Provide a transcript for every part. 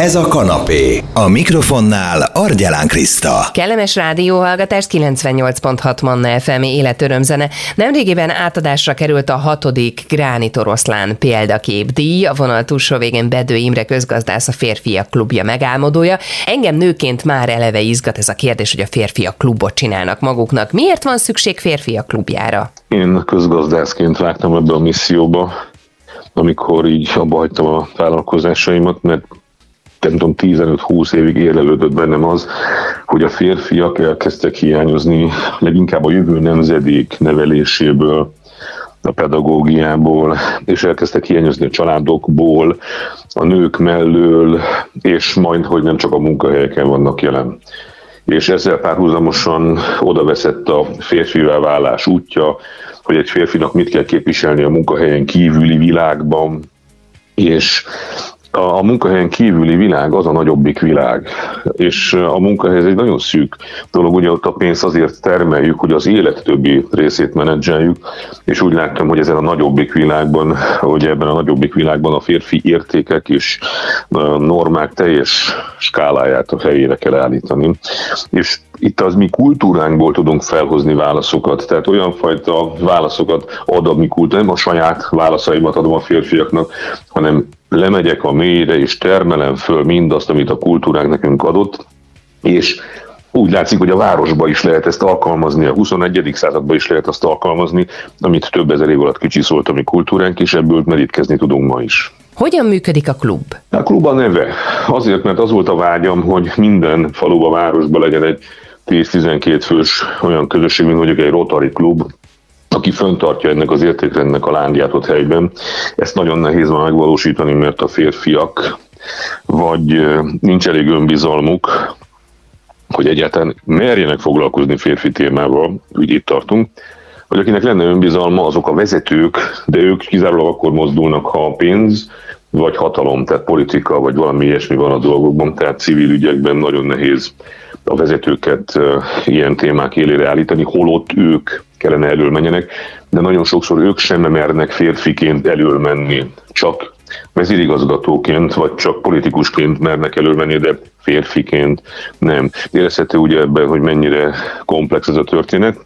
Ez a kanapé. A mikrofonnál Argyelán Kriszta. Kellemes rádióhallgatást 98.6 Manna FM életörömzene. Nemrégiben átadásra került a hatodik Gránit Oroszlán példakép díj. A vonal túlsó végén Bedő Imre közgazdász a Férfiak Klubja megálmodója. Engem nőként már eleve izgat ez a kérdés, hogy a férfiak klubot csinálnak maguknak. Miért van szükség férfiak klubjára? Én közgazdászként vágtam ebbe a misszióba, amikor így abba hagytam a vállalkozásaimat, mert nem tudom, 15-20 évig érlelődött bennem az, hogy a férfiak elkezdtek hiányozni leginkább a jövő nemzedék neveléséből, a pedagógiából, és elkezdtek hiányozni a családokból, a nők mellől, és majd, hogy nem csak a munkahelyeken vannak jelen. És ezzel párhuzamosan oda veszett a férfivá válás útja, hogy egy férfinak mit kell képviselni a munkahelyen kívüli világban, és a, munkahelyen kívüli világ az a nagyobbik világ, és a munkahely egy nagyon szűk dolog, ugye ott a pénzt azért termeljük, hogy az élet többi részét menedzseljük, és úgy láttam, hogy ezen a nagyobbik világban, hogy ebben a nagyobbik világban a férfi értékek és normák teljes skáláját a helyére kell állítani. És itt az mi kultúránkból tudunk felhozni válaszokat, tehát olyan fajta válaszokat ad a mi kultúra, nem a saját válaszaimat adom a férfiaknak, hanem lemegyek a mélyre, és termelem föl mindazt, amit a kultúránk nekünk adott, és úgy látszik, hogy a városba is lehet ezt alkalmazni, a 21. században is lehet azt alkalmazni, amit több ezer év alatt kicsiszólt a mi kultúránk, és ebből merítkezni tudunk ma is. Hogyan működik a klub? A klub a neve. Azért, mert az volt a vágyam, hogy minden faluba, városba legyen egy 10-12 fős olyan közösség, mint mondjuk egy Rotary klub, aki föntartja ennek az értékrendnek a lángját ott helyben. Ezt nagyon nehéz van megvalósítani, mert a férfiak vagy nincs elég önbizalmuk, hogy egyáltalán merjenek foglalkozni férfi témával, úgy itt tartunk, vagy akinek lenne önbizalma, azok a vezetők, de ők kizárólag akkor mozdulnak, ha a pénz, vagy hatalom, tehát politika, vagy valami ilyesmi van a dolgokban, tehát civil ügyekben nagyon nehéz a vezetőket ilyen témák élére állítani, holott ők kellene elől menjenek, de nagyon sokszor ők sem mernek férfiként elől menni, csak vezérigazgatóként, vagy csak politikusként mernek előmenni, de férfiként nem. Érezhető ugye ebben, hogy mennyire komplex ez a történet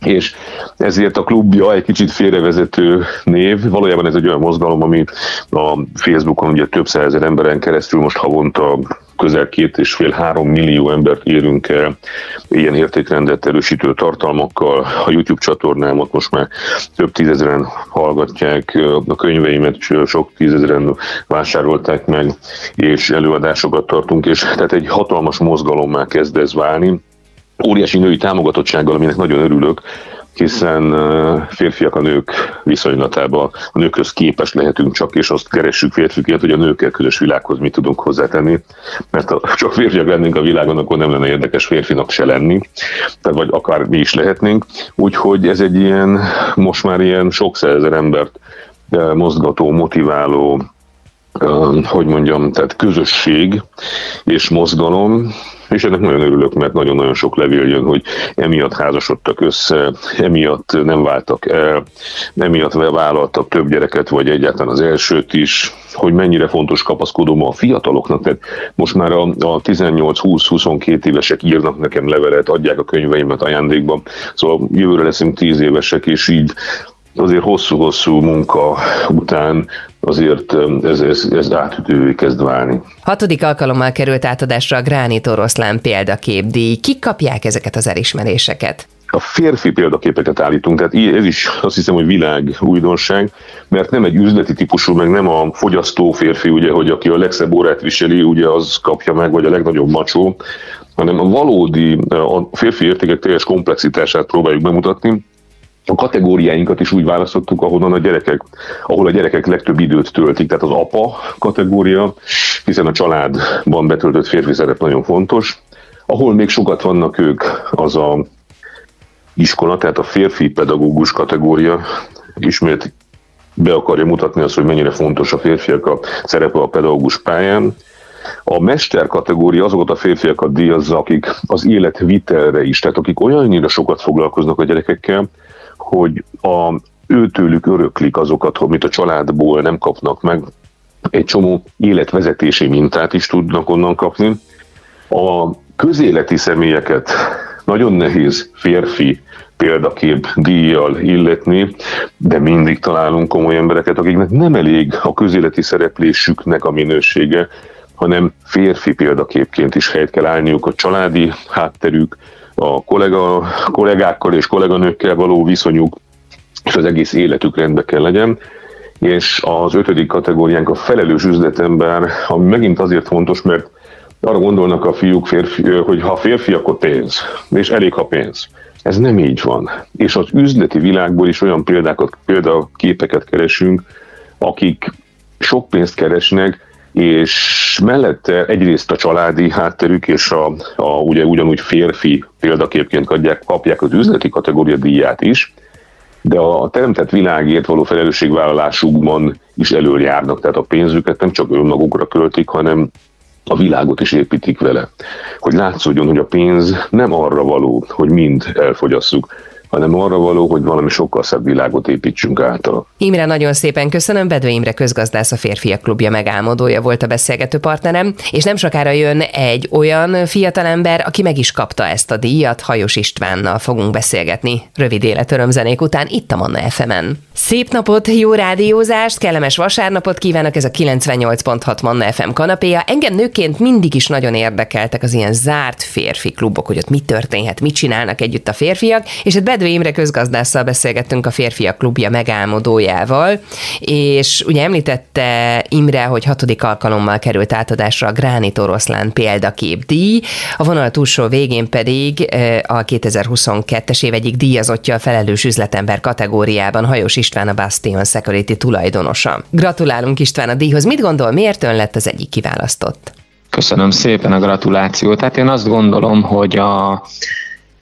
és ezért a klubja egy kicsit félrevezető név. Valójában ez egy olyan mozgalom, ami a Facebookon ugye több százezer emberen keresztül most havonta közel két és fél három millió embert érünk el ilyen értékrendet erősítő tartalmakkal. A YouTube csatornámat most már több tízezeren hallgatják, a könyveimet sok tízezeren vásárolták meg, és előadásokat tartunk, és tehát egy hatalmas mozgalommá kezd ez válni óriási női támogatottsággal, aminek nagyon örülök, hiszen férfiak a nők viszonylatában a nőkhöz képes lehetünk csak, és azt keressük férfiként, hogy a nőkkel közös világhoz mit tudunk hozzátenni, mert ha csak férfiak lennénk a világon, akkor nem lenne érdekes férfinak se lenni, tehát vagy akár mi is lehetnénk, úgyhogy ez egy ilyen, most már ilyen sok százezer embert mozgató, motiváló, hogy mondjam, tehát közösség és mozgalom, és ennek nagyon örülök, mert nagyon-nagyon sok levél jön, hogy emiatt házasodtak össze, emiatt nem váltak el, emiatt vállaltak több gyereket, vagy egyáltalán az elsőt is, hogy mennyire fontos kapaszkodom a fiataloknak, tehát most már a, a 18-20-22 évesek írnak nekem levelet, adják a könyveimet ajándékba, szóval jövőre leszünk 10 évesek, és így azért hosszú-hosszú munka után azért ez, ez, ez átütővé kezd válni. Hatodik alkalommal került átadásra a Gránit Oroszlán példaképdíj. Kik kapják ezeket az elismeréseket? a férfi példaképeket állítunk, tehát ez is azt hiszem, hogy világ újdonság, mert nem egy üzleti típusú, meg nem a fogyasztó férfi, ugye, hogy aki a legszebb órát viseli, ugye az kapja meg, vagy a legnagyobb macsó, hanem a valódi, a férfi értékek teljes komplexitását próbáljuk bemutatni, a kategóriáinkat is úgy választottuk, ahonnan a gyerekek, ahol a gyerekek legtöbb időt töltik, tehát az apa kategória, hiszen a családban betöltött férfi szerep nagyon fontos. Ahol még sokat vannak ők, az a iskola, tehát a férfi pedagógus kategória, ismét be akarja mutatni azt, hogy mennyire fontos a férfiak a szerepe a pedagógus pályán. A mester kategória azokat a férfiakat díjazza, akik az életvitelre is, tehát akik olyannyira sokat foglalkoznak a gyerekekkel, hogy a, őtőlük öröklik azokat, amit a családból nem kapnak meg, egy csomó életvezetési mintát is tudnak onnan kapni. A közéleti személyeket nagyon nehéz férfi példakép díjjal illetni, de mindig találunk komoly embereket, akiknek nem elég a közéleti szereplésüknek a minősége, hanem férfi példaképként is helyet kell állniuk a családi hátterük, a kollega, kollégákkal és kolléganőkkel való viszonyuk, és az egész életük rendbe kell legyen. És az ötödik kategóriánk a felelős üzletember, ami megint azért fontos, mert arra gondolnak a fiúk, férfi, hogy ha férfi, akkor pénz, és elég, ha pénz. Ez nem így van. És az üzleti világból is olyan példákat, példaképeket keresünk, akik sok pénzt keresnek, és mellette egyrészt a családi hátterük és a, a ugye ugyanúgy férfi példaképként kapják, kapják az üzleti kategória díját is, de a teremtett világért való felelősségvállalásukban is előjárnak, tehát a pénzüket nem csak önmagukra költik, hanem a világot is építik vele. Hogy látszódjon, hogy a pénz nem arra való, hogy mind elfogyasszuk, hanem arra való, hogy valami sokkal szebb világot építsünk általa. Imre, nagyon szépen köszönöm. Bedő Imre közgazdász a Férfiak Klubja megálmodója volt a beszélgető partnerem, és nem sokára jön egy olyan fiatalember, aki meg is kapta ezt a díjat, Hajos Istvánnal fogunk beszélgetni rövid életörömzenék után itt a Manna FM-en. Szép napot, jó rádiózást, kellemes vasárnapot kívánok, ez a 98.6 Manna FM kanapéja. Engem nőként mindig is nagyon érdekeltek az ilyen zárt férfi klubok, hogy ott mi történhet, mit csinálnak együtt a férfiak, és hát Bedő Imre közgazdásszal beszélgettünk a Férfiak Klubja megálmodójával, és ugye említette Imre, hogy hatodik alkalommal került átadásra a Gránit Oroszlán példakép díj, a vonal túlsó végén pedig a 2022-es év egyik díjazottja a felelős üzletember kategóriában Hajós István a Bastion Security tulajdonosa. Gratulálunk István a díjhoz. Mit gondol, miért ön lett az egyik kiválasztott? Köszönöm szépen a gratulációt. Tehát én azt gondolom, hogy a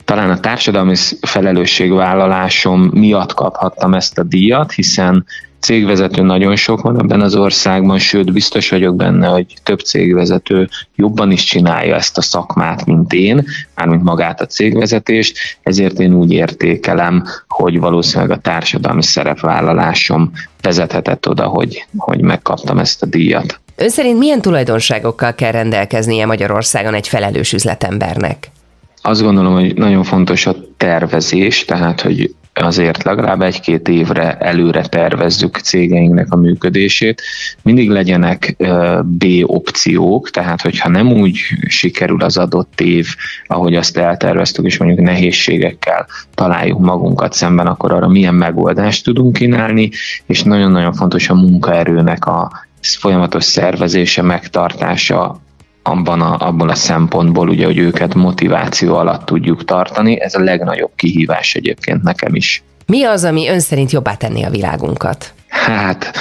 talán a társadalmi felelősségvállalásom miatt kaphattam ezt a díjat, hiszen cégvezető nagyon sok van ebben az országban, sőt biztos vagyok benne, hogy több cégvezető jobban is csinálja ezt a szakmát, mint én, mármint magát a cégvezetést, ezért én úgy értékelem, hogy valószínűleg a társadalmi szerepvállalásom vezethetett oda, hogy, hogy megkaptam ezt a díjat. Ön szerint milyen tulajdonságokkal kell rendelkeznie Magyarországon egy felelős üzletembernek? Azt gondolom, hogy nagyon fontos a tervezés, tehát hogy azért legalább egy-két évre előre tervezzük cégeinknek a működését. Mindig legyenek B opciók, tehát hogyha nem úgy sikerül az adott év, ahogy azt elterveztük, és mondjuk nehézségekkel találjuk magunkat szemben, akkor arra milyen megoldást tudunk kínálni, és nagyon-nagyon fontos a munkaerőnek a folyamatos szervezése, megtartása, abban a, abban a szempontból, ugye, hogy őket motiváció alatt tudjuk tartani. Ez a legnagyobb kihívás egyébként nekem is. Mi az, ami ön szerint jobbá tenni a világunkat? Hát,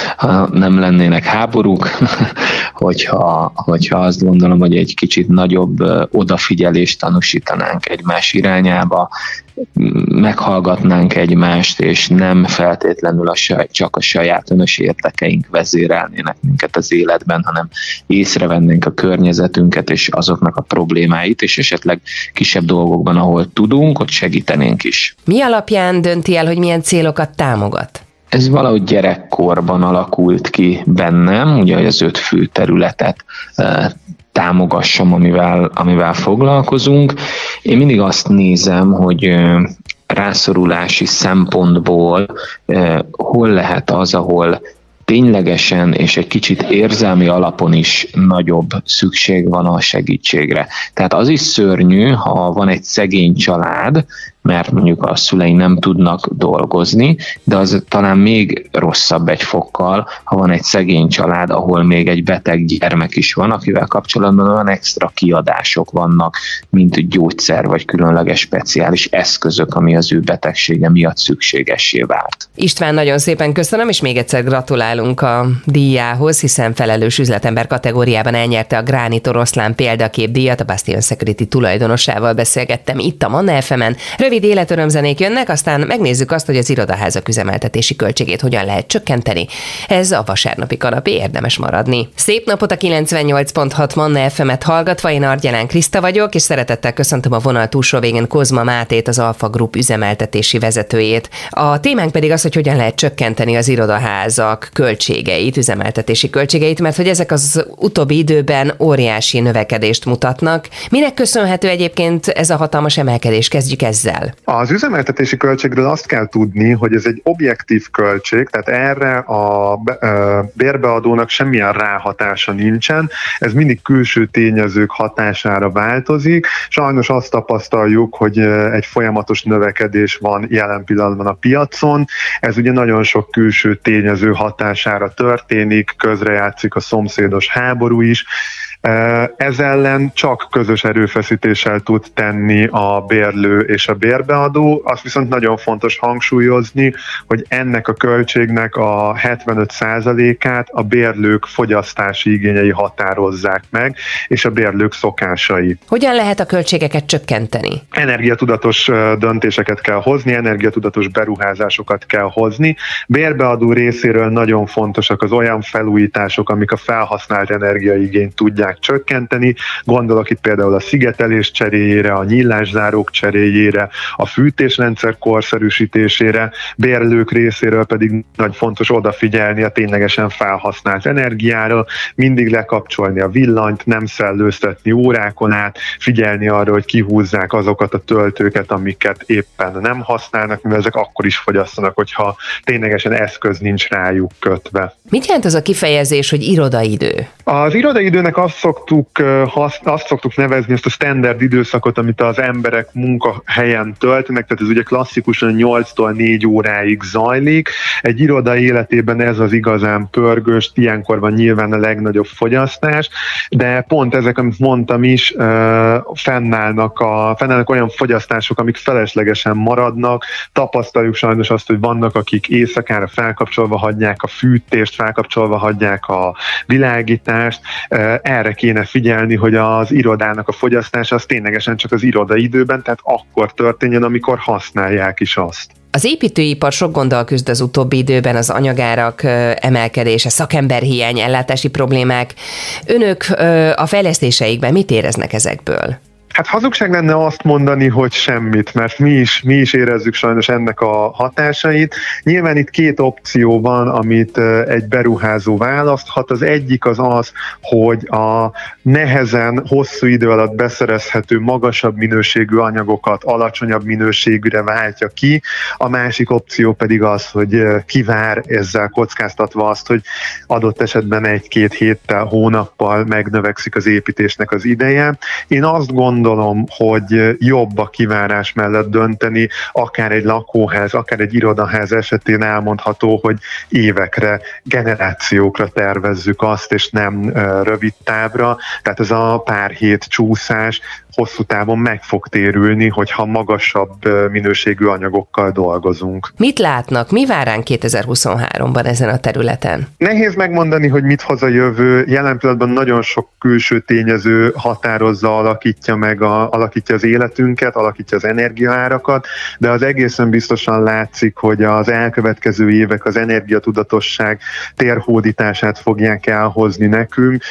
nem lennének háborúk, hogyha, hogyha azt gondolom, hogy egy kicsit nagyobb odafigyelést tanúsítanánk egymás irányába, meghallgatnánk egymást, és nem feltétlenül a saj, csak a saját önös érdekeink vezérelnének minket az életben, hanem észrevennénk a környezetünket és azoknak a problémáit, és esetleg kisebb dolgokban, ahol tudunk, ott segítenénk is. Mi alapján dönti el, hogy milyen célokat támogat? Ez valahogy gyerekkorban alakult ki bennem, ugye az öt fő területet támogassam, amivel, amivel foglalkozunk. Én mindig azt nézem, hogy rászorulási szempontból hol lehet az, ahol ténylegesen és egy kicsit érzelmi alapon is nagyobb szükség van a segítségre. Tehát az is szörnyű, ha van egy szegény család, mert mondjuk a szülei nem tudnak dolgozni, de az talán még rosszabb egy fokkal, ha van egy szegény család, ahol még egy beteg gyermek is van, akivel kapcsolatban olyan extra kiadások vannak, mint gyógyszer vagy különleges speciális eszközök, ami az ő betegsége miatt szükségessé vált. István, nagyon szépen köszönöm, és még egyszer gratulálunk a díjához, hiszen felelős üzletember kategóriában elnyerte a Gránit Oroszlán példakép díjat, a Bastion Security tulajdonosával beszélgettem itt a Manna FM-en. Rövid rövid életörömzenék jönnek, aztán megnézzük azt, hogy az irodaházak üzemeltetési költségét hogyan lehet csökkenteni. Ez a vasárnapi kanapé érdemes maradni. Szép napot a 98.6 Manna FM-et hallgatva, én Argyelán Kriszta vagyok, és szeretettel köszöntöm a vonal túlsó végén Kozma Mátét, az Alfa Group üzemeltetési vezetőjét. A témánk pedig az, hogy hogyan lehet csökkenteni az irodaházak költségeit, üzemeltetési költségeit, mert hogy ezek az utóbbi időben óriási növekedést mutatnak. Minek köszönhető egyébként ez a hatalmas emelkedés? Kezdjük ezzel. Az üzemeltetési költségről azt kell tudni, hogy ez egy objektív költség, tehát erre a bérbeadónak semmilyen ráhatása nincsen, ez mindig külső tényezők hatására változik. Sajnos azt tapasztaljuk, hogy egy folyamatos növekedés van jelen pillanatban a piacon, ez ugye nagyon sok külső tényező hatására történik, közrejátszik a szomszédos háború is, ez ellen csak közös erőfeszítéssel tud tenni a bérlő és a bérbeadó. Azt viszont nagyon fontos hangsúlyozni, hogy ennek a költségnek a 75%-át a bérlők fogyasztási igényei határozzák meg, és a bérlők szokásai. Hogyan lehet a költségeket csökkenteni? Energiatudatos döntéseket kell hozni, energiatudatos beruházásokat kell hozni. Bérbeadó részéről nagyon fontosak az olyan felújítások, amik a felhasznált energiaigényt tudják tudják csökkenteni. Gondolok itt például a szigetelés cseréjére, a nyílászárók cseréjére, a fűtésrendszer korszerűsítésére, bérlők részéről pedig nagy fontos odafigyelni a ténylegesen felhasznált energiára, mindig lekapcsolni a villanyt, nem szellőztetni órákon át, figyelni arra, hogy kihúzzák azokat a töltőket, amiket éppen nem használnak, mivel ezek akkor is fogyasztanak, hogyha ténylegesen eszköz nincs rájuk kötve. Mit jelent az a kifejezés, hogy irodaidő? Az irodaidőnek azt szoktuk, azt szoktuk nevezni, ezt a standard időszakot, amit az emberek munkahelyen töltenek, tehát ez ugye klasszikusan 8-tól 4 óráig zajlik. Egy iroda életében ez az igazán pörgős, ilyenkor van nyilván a legnagyobb fogyasztás, de pont ezek, amit mondtam is, fennállnak, a, fennállnak olyan fogyasztások, amik feleslegesen maradnak. Tapasztaljuk sajnos azt, hogy vannak, akik éjszakára felkapcsolva hagyják a fűtést, felkapcsolva hagyják a világítást. Erre kéne figyelni, hogy az irodának a fogyasztása az ténylegesen csak az irodaidőben, tehát akkor történjen, amikor használják is azt. Az építőipar sok gonddal küzd az utóbbi időben, az anyagárak emelkedése, szakemberhiány, ellátási problémák. Önök a fejlesztéseikben mit éreznek ezekből? Hát hazugság lenne azt mondani, hogy semmit, mert mi is, mi is érezzük sajnos ennek a hatásait. Nyilván itt két opció van, amit egy beruházó választhat. Az egyik az az, hogy a nehezen, hosszú idő alatt beszerezhető, magasabb minőségű anyagokat alacsonyabb minőségűre váltja ki. A másik opció pedig az, hogy kivár ezzel kockáztatva azt, hogy adott esetben egy-két héttel, hónappal megnövekszik az építésnek az ideje. Én azt gondolom, gondolom, hogy jobb a kivárás mellett dönteni, akár egy lakóház, akár egy irodaház esetén elmondható, hogy évekre, generációkra tervezzük azt, és nem rövid távra. Tehát ez a pár hét csúszás hosszú távon meg fog térülni, hogyha magasabb minőségű anyagokkal dolgozunk. Mit látnak, mi vár ránk 2023-ban ezen a területen? Nehéz megmondani, hogy mit hoz a jövő. Jelen pillanatban nagyon sok külső tényező határozza, alakítja meg, a, alakítja az életünket, alakítja az energiaárakat, de az egészen biztosan látszik, hogy az elkövetkező évek az energiatudatosság térhódítását fogják elhozni nekünk.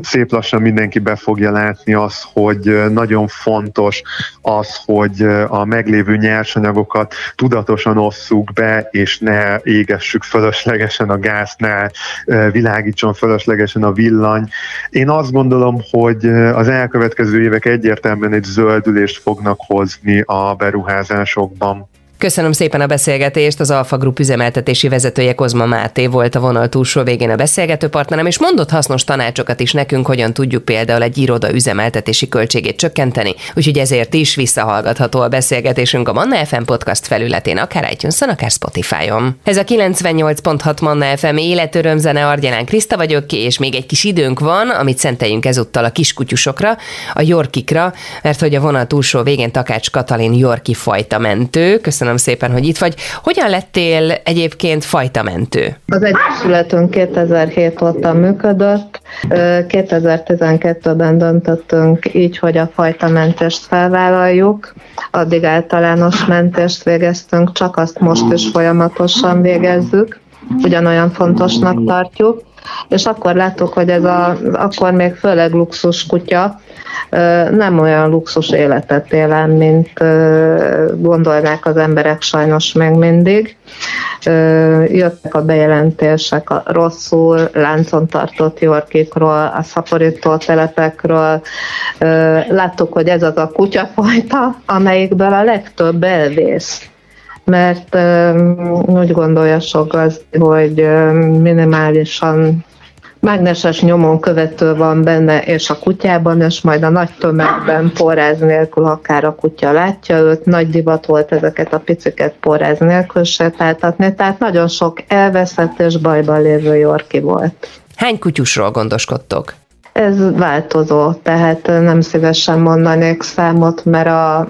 Szép lassan mindenki be fogja látni azt, hogy nagyon fontos az, hogy a meglévő nyersanyagokat tudatosan osszuk be, és ne égessük fölöslegesen a gáz, ne világítson fölöslegesen a villany. Én azt gondolom, hogy az elkövetkező évek egyértelműen egy zöldülést fognak hozni a beruházásokban. Köszönöm szépen a beszélgetést. Az Alfa Group üzemeltetési vezetője Kozma Máté volt a vonal túlsó végén a beszélgető partnerem, és mondott hasznos tanácsokat is nekünk, hogyan tudjuk például egy iroda üzemeltetési költségét csökkenteni. Úgyhogy ezért is visszahallgatható a beszélgetésünk a Manna FM podcast felületén, akár itunes akár Spotify-on. Ez a 98.6 Manna FM életörömzene Argyelán Kriszta vagyok, és még egy kis időnk van, amit szenteljünk ezúttal a kiskutyusokra, a Yorkikra, mert hogy a vonal túlsó végén Takács Katalin Yorki fajta mentő. Köszönöm köszönöm szépen, hogy itt vagy. Hogyan lettél egyébként fajtamentő? Az Egyesületünk 2007 óta működött. 2012-ben döntöttünk így, hogy a fajtamentést felvállaljuk. Addig általános mentést végeztünk, csak azt most is folyamatosan végezzük. Ugyanolyan fontosnak tartjuk és akkor láttuk, hogy ez a, akkor még főleg luxus kutya nem olyan luxus életet élen, mint gondolnák az emberek sajnos meg mindig. Jöttek a bejelentések a rosszul láncon tartott Yorkikról, a szaporító telepekről. Láttuk, hogy ez az a kutyafajta, amelyikből a legtöbb elvész mert úgy gondolja sok az, hogy minimálisan mágneses nyomon követő van benne, és a kutyában, és majd a nagy tömegben porráz nélkül, akár a kutya látja őt, nagy divat volt ezeket a piciket porráz nélkül sétáltatni, tehát nagyon sok elveszett és bajban lévő Yorki volt. Hány kutyusról gondoskodtok? Ez változó, tehát nem szívesen mondanék számot, mert a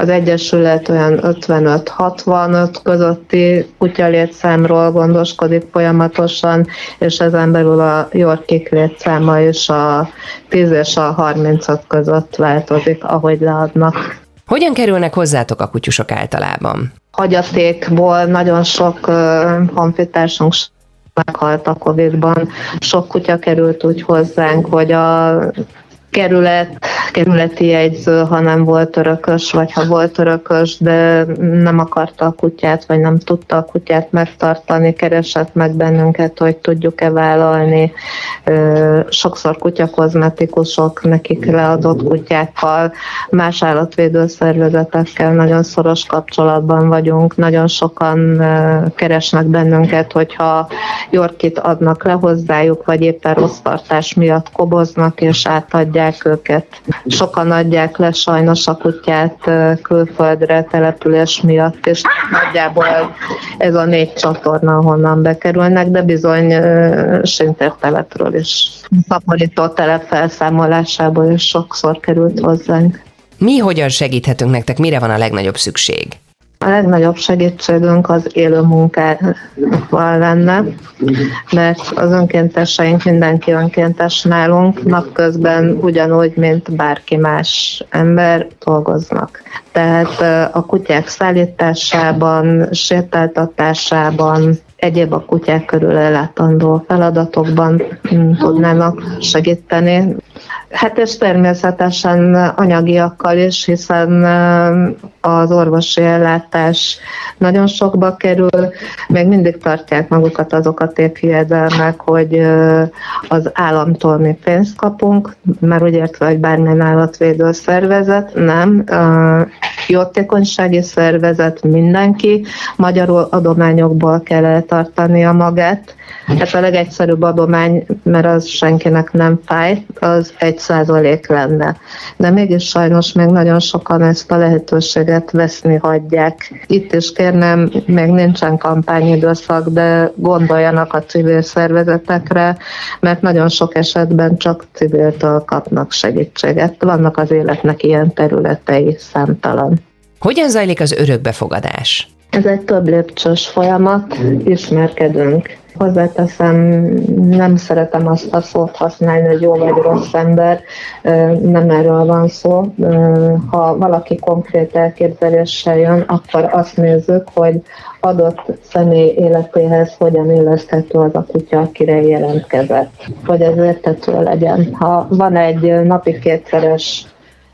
az Egyesület olyan 55-65 közötti kutyalétszámról gondoskodik folyamatosan, és ezen belül a Yorkik létszáma is a 10 és a 35 között változik, ahogy leadnak. Hogyan kerülnek hozzátok a kutyusok általában? Hagyatékból nagyon sok honfitársunk meghalt a Covid-ban. Sok kutya került úgy hozzánk, hogy a kerület, kerületi jegyző, ha nem volt örökös, vagy ha volt örökös, de nem akarta a kutyát, vagy nem tudta a kutyát megtartani, keresett meg bennünket, hogy tudjuk-e vállalni. Sokszor kutyakozmetikusok, nekik leadott kutyákkal, más állatvédő szervezetekkel nagyon szoros kapcsolatban vagyunk, nagyon sokan keresnek bennünket, hogyha Yorkit adnak le hozzájuk, vagy éppen rossz tartás miatt koboznak és átadják adják őket. Sokan adják le sajnos a kutyát külföldre település miatt, és nagyjából ez a négy csatorna, ahonnan bekerülnek, de bizony Sintertelepről is. Szaporító telep felszámolásából is sokszor került hozzánk. Mi hogyan segíthetünk nektek? Mire van a legnagyobb szükség? A legnagyobb segítségünk az élő munkával lenne, mert az önkénteseink mindenki önkéntes nálunk, napközben ugyanúgy, mint bárki más ember dolgoznak. Tehát a kutyák szállításában, sétáltatásában, egyéb a kutyák körül ellátandó feladatokban mm, tudnának segíteni. Hát és természetesen anyagiakkal is, hiszen az orvosi ellátás nagyon sokba kerül, még mindig tartják magukat azok a téphiedelmek, hogy az államtól mi pénzt kapunk, mert úgy értve, hogy bármilyen állatvédő szervezet, nem. Jótékonysági szervezet mindenki, magyarul adományokból kell eltartania magát, Hát a legegyszerűbb adomány, mert az senkinek nem fáj, az egy százalék lenne. De mégis sajnos még nagyon sokan ezt a lehetőséget veszni hagyják. Itt is kérnem, még nincsen kampányidőszak, de gondoljanak a civil szervezetekre, mert nagyon sok esetben csak civiltől kapnak segítséget. Vannak az életnek ilyen területei számtalan. Hogyan zajlik az örökbefogadás? Ez egy több lépcsős folyamat, ismerkedünk Hozzáteszem, nem szeretem azt a szót használni, hogy jó vagy rossz ember, nem erről van szó. Ha valaki konkrét elképzeléssel jön, akkor azt nézzük, hogy adott személy életéhez hogyan illeszthető az a kutya, akire jelentkezett, hogy ez értető legyen. Ha van egy napi kétszeres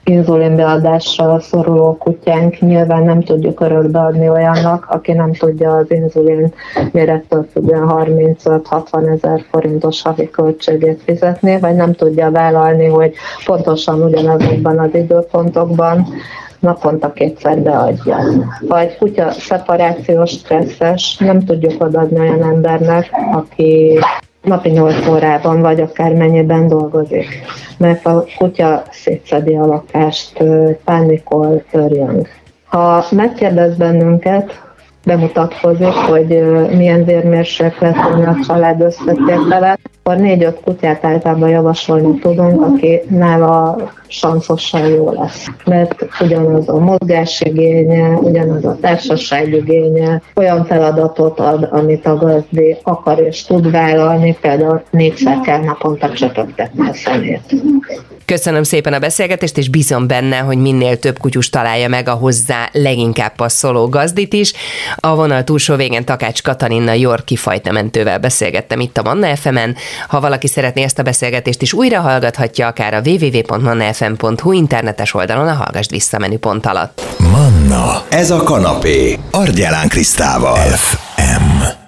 inzulinbeadásra szoruló kutyánk nyilván nem tudjuk örökbe adni olyannak, aki nem tudja az inzulin mérettől függően 35-60 ezer forintos havi költségét fizetni, vagy nem tudja vállalni, hogy pontosan ugyanazokban az időpontokban naponta kétszer beadja. Vagy kutya szeparációs stresszes, nem tudjuk odaadni olyan embernek, aki napi 8 órában, vagy akár mennyiben dolgozik. Mert a kutya szétszedi a lakást, pánikol, törjön. Ha megkérdez bennünket, bemutatkozik, hogy milyen vérmérséklet a család összetétele, akkor négy-öt kutyát általában javasolni tudunk, aki nála sanszossan jó lesz. Mert ugyanaz a mozgásigénye, ugyanaz a társaságigénye, olyan feladatot ad, amit a gazdi akar és tud vállalni, például négyszer kell naponta csöpögtetni a szemét. Köszönöm szépen a beszélgetést, és bízom benne, hogy minél több kutyus találja meg a hozzá leginkább passzoló gazdit is. A vonal túlsó végén Takács Katalina Yorki fajtamentővel beszélgettem itt a Manna fm -en. Ha valaki szeretné ezt a beszélgetést is újra hallgathatja, akár a www.mannafm.hu internetes oldalon a Hallgasd Vissza menüpont alatt. Manna, ez a kanapé, Argyelán Krisztával. FM.